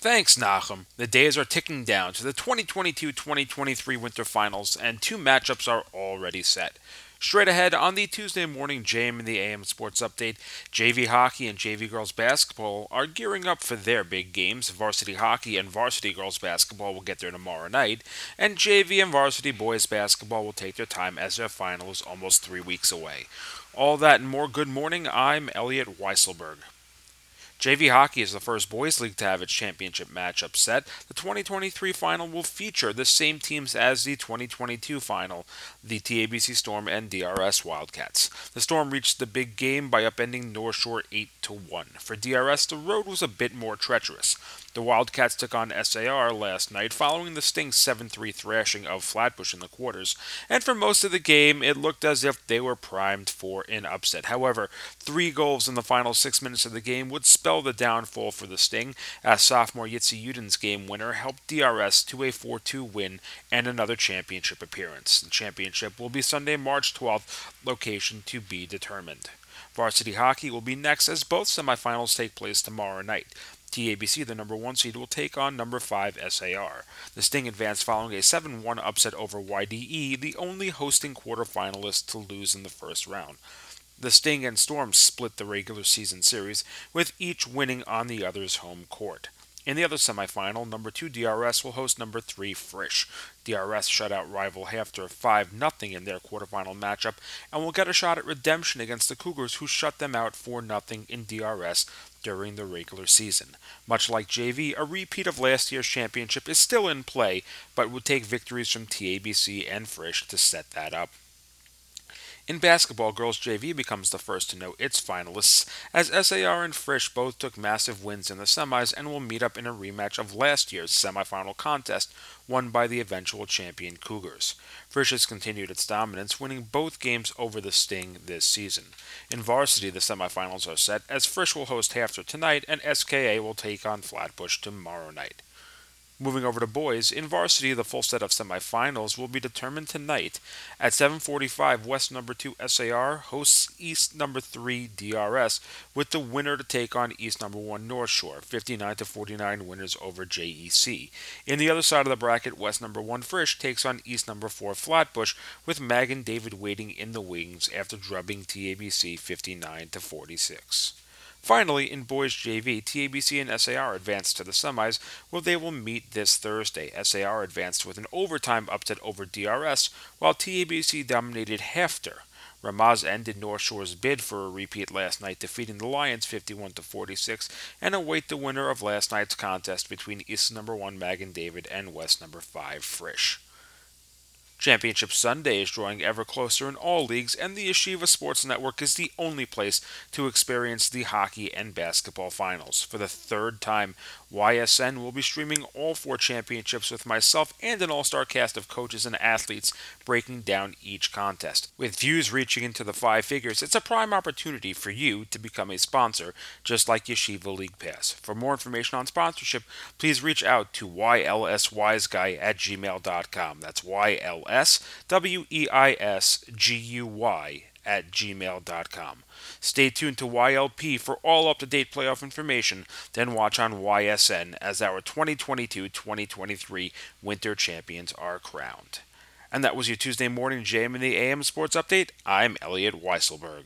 Thanks, Nachum. The days are ticking down to the 2022 2023 Winter Finals, and two matchups are already set. Straight ahead on the Tuesday morning JM and the AM Sports Update, JV Hockey and JV Girls Basketball are gearing up for their big games. Varsity Hockey and Varsity Girls Basketball will get there tomorrow night, and JV and Varsity Boys Basketball will take their time as their final is almost three weeks away. All that and more. Good morning. I'm Elliot Weiselberg. JV Hockey is the first boys league to have its championship matchup set. The 2023 final will feature the same teams as the 2022 final, the TABC Storm and DRS Wildcats. The Storm reached the big game by upending North Shore 8 to 1. For DRS, the road was a bit more treacherous. The Wildcats took on SAR last night following the Sting's 7 3 thrashing of Flatbush in the quarters, and for most of the game it looked as if they were primed for an upset. However, three goals in the final six minutes of the game would spell the downfall for the Sting, as sophomore Yitzi Uden's game winner helped DRS to a 4 2 win and another championship appearance. The championship will be Sunday, March 12th, location to be determined. Varsity hockey will be next as both semifinals take place tomorrow night. TABC, the number one seed, will take on number five SAR. The Sting advanced following a 7 1 upset over YDE, the only hosting quarterfinalist to lose in the first round. The Sting and Storm split the regular season series, with each winning on the other's home court. In the other semifinal, number 2 DRS will host number 3 Frisch. DRS shut out rival HAFTR 5 0 in their quarterfinal matchup and will get a shot at redemption against the Cougars, who shut them out 4 0 in DRS during the regular season. Much like JV, a repeat of last year's championship is still in play, but would take victories from TABC and Frisch to set that up. In basketball, Girls JV becomes the first to know its finalists, as SAR and Frisch both took massive wins in the semis and will meet up in a rematch of last year's semifinal contest, won by the eventual champion Cougars. Frisch has continued its dominance, winning both games over the Sting this season. In varsity, the semifinals are set, as Frisch will host HAFTR tonight and SKA will take on Flatbush tomorrow night. Moving over to boys, in varsity, the full set of semifinals will be determined tonight. At 7:45, West number 2 SAR hosts East number 3 DRS, with the winner to take on East number 1 North Shore, 59 to 49 winners over JEC. In the other side of the bracket, West number 1 Frisch takes on East number 4 Flatbush, with Magen David waiting in the wings after drubbing TABC 59 to 46. Finally, in boys JV, TABC and SAR advanced to the semis, where they will meet this Thursday. SAR advanced with an overtime upset over DRS, while TABC dominated HAFTR. Ramaz ended North Shore's bid for a repeat last night, defeating the Lions 51 to 46, and await the winner of last night's contest between East number 1 Magen David and West number 5 Frisch. Championship Sunday is drawing ever closer in all leagues, and the Yeshiva Sports Network is the only place to experience the hockey and basketball finals. For the third time, YSN will be streaming all four championships with myself and an all star cast of coaches and athletes breaking down each contest. With views reaching into the five figures, it's a prime opportunity for you to become a sponsor, just like Yeshiva League Pass. For more information on sponsorship, please reach out to ylsweisguy at gmail.com. That's Y-L-S-W-E-I-S-G-U-Y at gmail.com. Stay tuned to YLP for all up to date playoff information, then watch on YSN as our 2022 2023 Winter Champions are crowned. And that was your Tuesday morning JM in the AM Sports Update. I'm Elliot Weiselberg.